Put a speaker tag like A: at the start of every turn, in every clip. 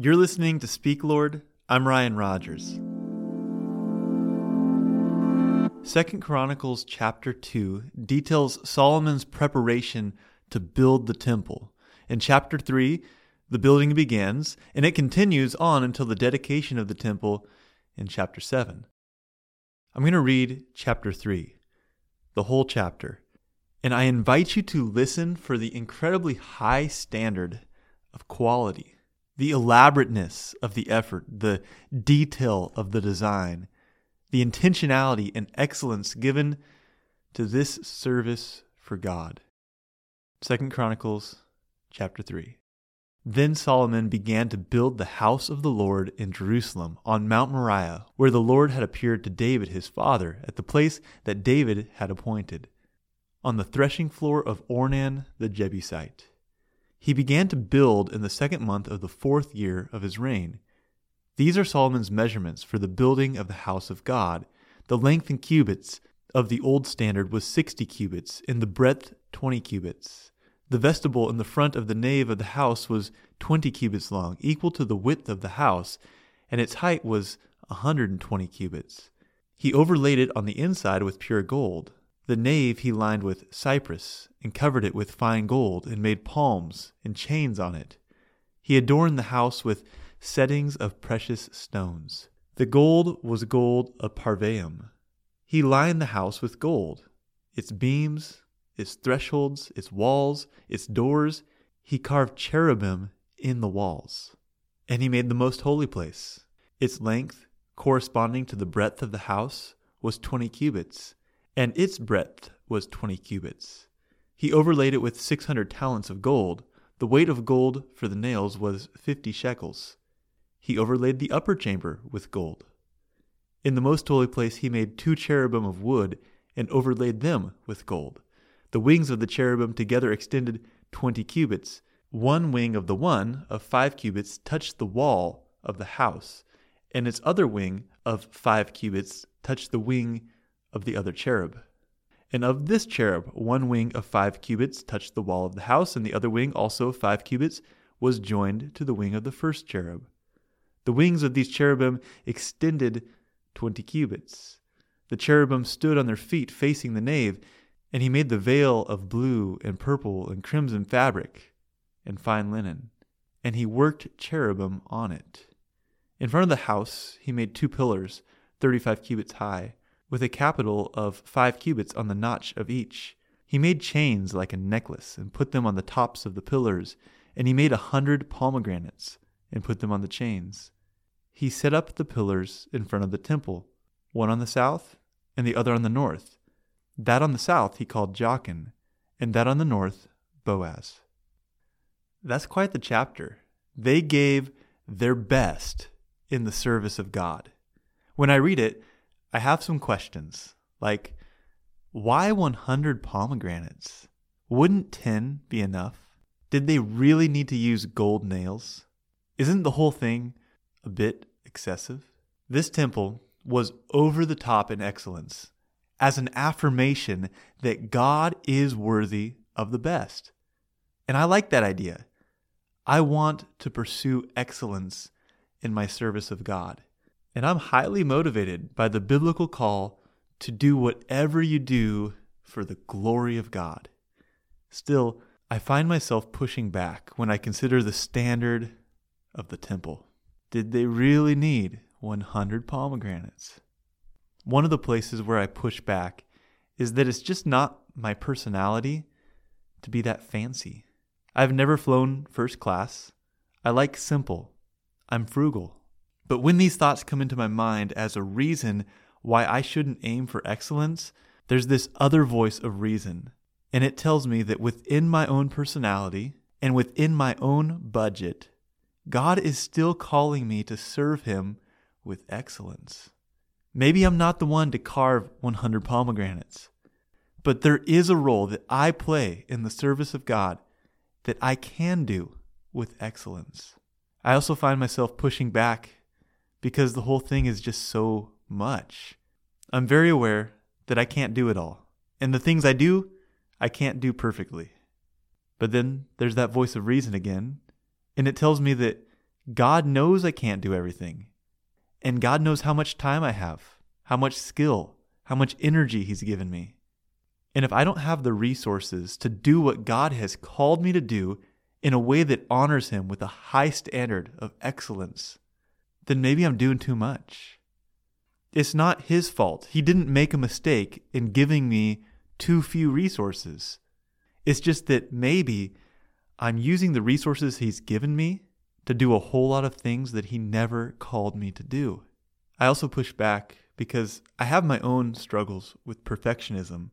A: You're listening to Speak Lord. I'm Ryan Rogers. Second Chronicles chapter 2 details Solomon's preparation to build the temple. In chapter 3, the building begins, and it continues on until the dedication of the temple in chapter 7. I'm going to read chapter 3, the whole chapter, and I invite you to listen for the incredibly high standard of quality, the elaborateness of the effort, the detail of the design, the intentionality and excellence given to this service for God. Second Chronicles chapter 3. Then Solomon began to build the house of the Lord in Jerusalem on Mount Moriah, where the Lord had appeared to David his father, at the place that David had appointed, on the threshing floor of Ornan the Jebusite. He began to build in the second month of the fourth year of his reign. These are Solomon's measurements for the building of the house of God. The length in cubits of the old standard was sixty cubits, and the breadth twenty cubits. The vestibule in the front of the nave of the house was twenty cubits long, equal to the width of the house, and its height was a hundred and twenty cubits. He overlaid it on the inside with pure gold. The nave he lined with cypress, and covered it with fine gold, and made palms and chains on it. He adorned the house with settings of precious stones. The gold was gold of Parvaim. He lined the house with gold, its beams, its thresholds, its walls, its doors. He carved cherubim in the walls. And he made the most holy place. Its length, corresponding to the breadth of the house, was twenty cubits, and its breadth was twenty cubits. He overlaid it with six hundred talents of gold. The weight of gold for the nails was fifty shekels. He overlaid the upper chamber with gold. In the most holy place he made two cherubim of wood and overlaid them with gold. The wings of the cherubim together extended twenty cubits. One wing of the one of five cubits touched the wall of the house, and its other wing of five cubits touched the wing of the other cherub. And of this cherub, one wing of five cubits touched the wall of the house, and the other wing, also of five cubits, was joined to the wing of the first cherub. The wings of these cherubim extended twenty cubits. The cherubim stood on their feet facing the nave, and he made the veil of blue and purple and crimson fabric and fine linen, and he worked cherubim on it. In front of the house he made two pillars, thirty five cubits high, with a capital of five cubits on the notch of each. He made chains like a necklace and put them on the tops of the pillars, and he made a hundred pomegranates and put them on the chains. He set up the pillars in front of the temple, one on the south and the other on the north that on the south he called Jachin, and that on the north Boaz. That's quite the chapter. They gave their best in the service of God. When I read it, I have some questions like, why 100 pomegranates? Wouldn't 10 be enough? Did they really need to use gold nails? Isn't the whole thing a bit excessive? This temple was over the top in excellence as an affirmation that God is worthy of the best. And I like that idea. I want to pursue excellence in my service of God. And I'm highly motivated by the biblical call to do whatever you do for the glory of God. Still, I find myself pushing back when I consider the standard of the temple. Did they really need 100 pomegranates? one of the places where I push back is that it's just not my personality to be that fancy. I've never flown first class. I like simple. I'm frugal. But when these thoughts come into my mind as a reason why I shouldn't aim for excellence, there's this other voice of reason. And it tells me that within my own personality and within my own budget, God is still calling me to serve Him with excellence. Maybe I'm not the one to carve 100 pomegranates, but there is a role that I play in the service of God that I can do with excellence. I also find myself pushing back because the whole thing is just so much. I'm very aware that I can't do it all. And the things I do, I can't do perfectly. But then there's that voice of reason again, and it tells me that God knows I can't do everything. And God knows how much time I have, how much skill, how much energy He's given me. And if I don't have the resources to do what God has called me to do in a way that honors Him with a high standard of excellence, then maybe I'm doing too much. It's not His fault. He didn't make a mistake in giving me too few resources. It's just that maybe I'm using the resources He's given me to do a whole lot of things that He never called me to do. I also push back because I have my own struggles with perfectionism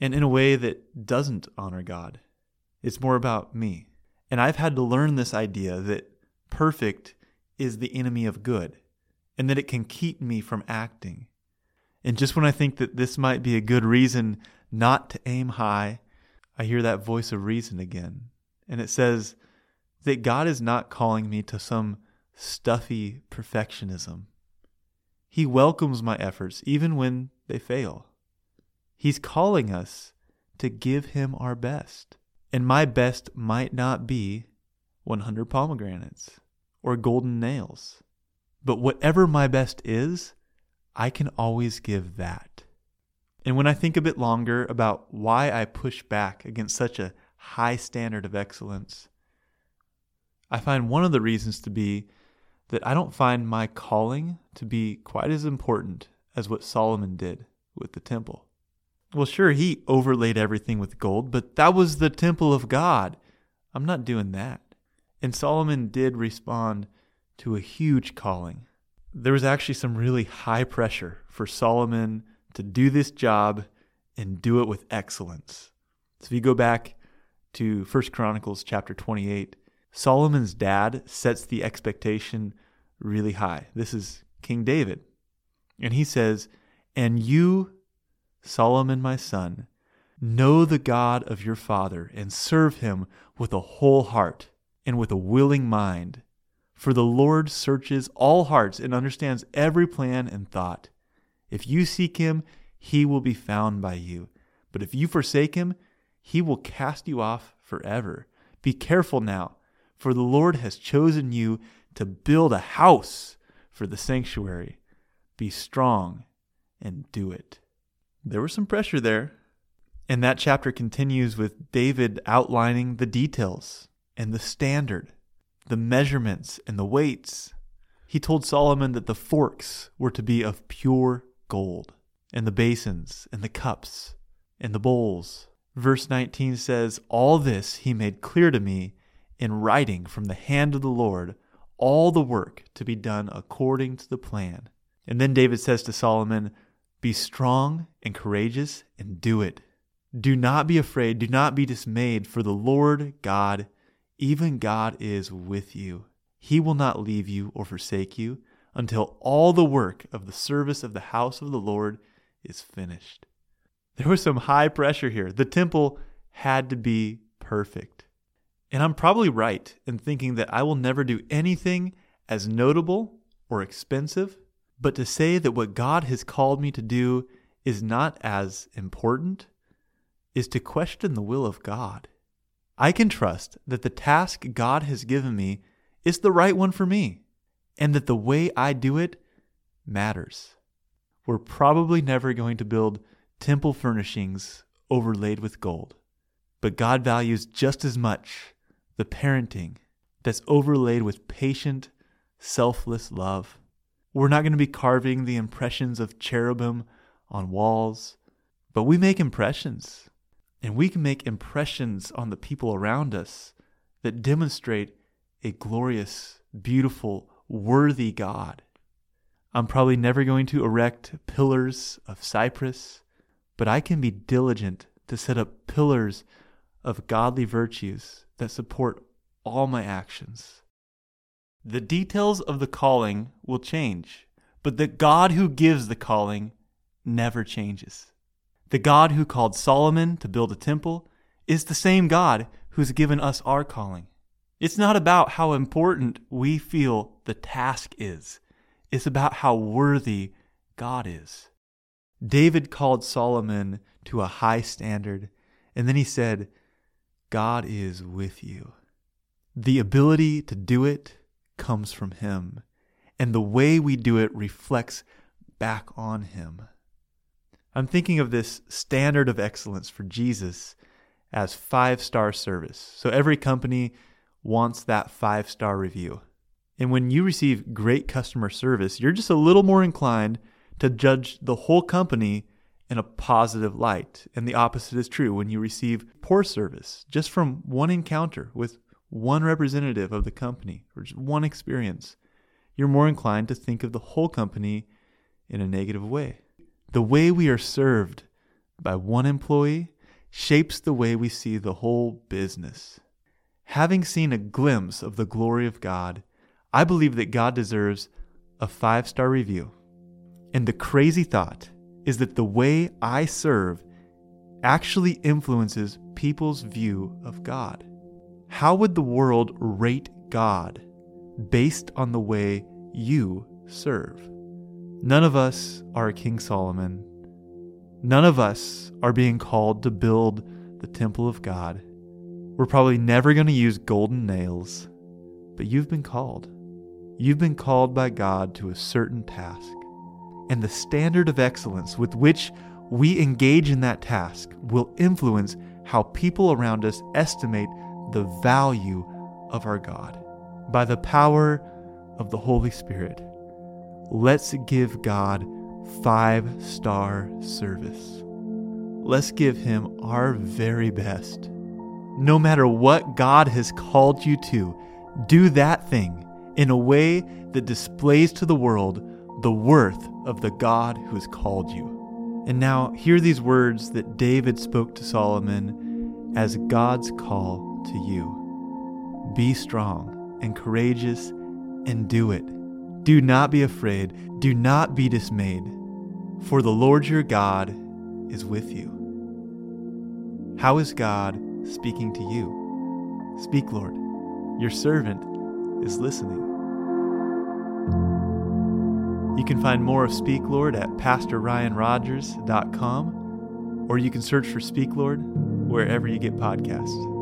A: and in a way that doesn't honor God. It's more about me. And I've had to learn this idea that perfect is the enemy of good and that it can keep me from acting. And just when I think that this might be a good reason not to aim high, I hear that voice of reason again. And it says, that God is not calling me to some stuffy perfectionism. He welcomes my efforts even when they fail. He's calling us to give Him our best. And my best might not be 100 pomegranates or golden nails. But whatever my best is, I can always give that. And when I think a bit longer about why I push back against such a high standard of excellence, I find one of the reasons to be that I don't find my calling to be quite as important as what Solomon did with the temple. Well, sure, he overlaid everything with gold, but that was the temple of God. I'm not doing that. And Solomon did respond to a huge calling. There was actually some really high pressure for Solomon to do this job and do it with excellence. So if you go back to 1 Chronicles chapter 28, Solomon's dad sets the expectation really high. This is King David. And he says, And you, Solomon, my son, know the God of your father and serve him with a whole heart and with a willing mind. For the Lord searches all hearts and understands every plan and thought. If you seek him, he will be found by you. But if you forsake him, he will cast you off forever. Be careful now for the Lord has chosen you to build a house for the sanctuary. Be strong and do it. There was some pressure there. And that chapter continues with David outlining the details and the standard, the measurements and the weights. He told Solomon that the forks were to be of pure gold, and the basins, and the cups, and the bowls. Verse 19 says, All this he made clear to me in writing from the hand of the Lord all the work to be done according to the plan. And then David says to Solomon, Be strong and courageous and do it. Do not be afraid, do not be dismayed, for the Lord God, even God, is with you. He will not leave you or forsake you until all the work of the service of the house of the Lord is finished. There was some high pressure here. The temple had to be perfect. And I'm probably right in thinking that I will never do anything as notable or expensive, but to say that what God has called me to do is not as important is to question the will of God. I can trust that the task God has given me is the right one for me, and that the way I do it matters. We're probably never going to build temple furnishings overlaid with gold, but God values just as much the parenting that's overlaid with patient, selfless love. We're not going to be carving the impressions of cherubim on walls, but we make impressions. And we can make impressions on the people around us that demonstrate a glorious, beautiful, worthy God. I'm probably never going to erect pillars of cypress, but I can be diligent to set up pillars of godly virtues that support all my actions. The details of the calling will change, but the God who gives the calling never changes. The God who called Solomon to build a temple is the same God who's given us our calling. It's not about how important we feel the task is, it's about how worthy God is. David called Solomon to a high standard, and then he said, God is with you. The ability to do it comes from Him, and the way we do it reflects back on Him. I'm thinking of this standard of excellence for Jesus as five star service. So every company wants that five star review. And when you receive great customer service, you're just a little more inclined to judge the whole company in a positive light. And the opposite is true when you receive poor service just from one encounter with one representative of the company or just one experience. You're more inclined to think of the whole company in a negative way. The way we are served by one employee shapes the way we see the whole business. Having seen a glimpse of the glory of God, I believe that God deserves a five star review. And the crazy thought is that the way I serve actually influences people's view of God. How would the world rate God based on the way you serve? None of us are King Solomon. None of us are being called to build the temple of God. We're probably never going to use golden nails, but you've been called. You've been called by God to a certain task. And the standard of excellence with which we engage in that task will influence how people around us estimate the value of our God. By the power of the Holy Spirit, let's give God five star service. Let's give Him our very best. No matter what God has called you to, do that thing in a way that displays to the world the worth of the God who has called you. And now, hear these words that David spoke to Solomon as God's call to you Be strong and courageous and do it. Do not be afraid, do not be dismayed, for the Lord your God is with you. How is God speaking to you? Speak, Lord. Your servant is listening. You can find more of Speak Lord at PastorRyanRogers.com, or you can search for Speak Lord wherever you get podcasts.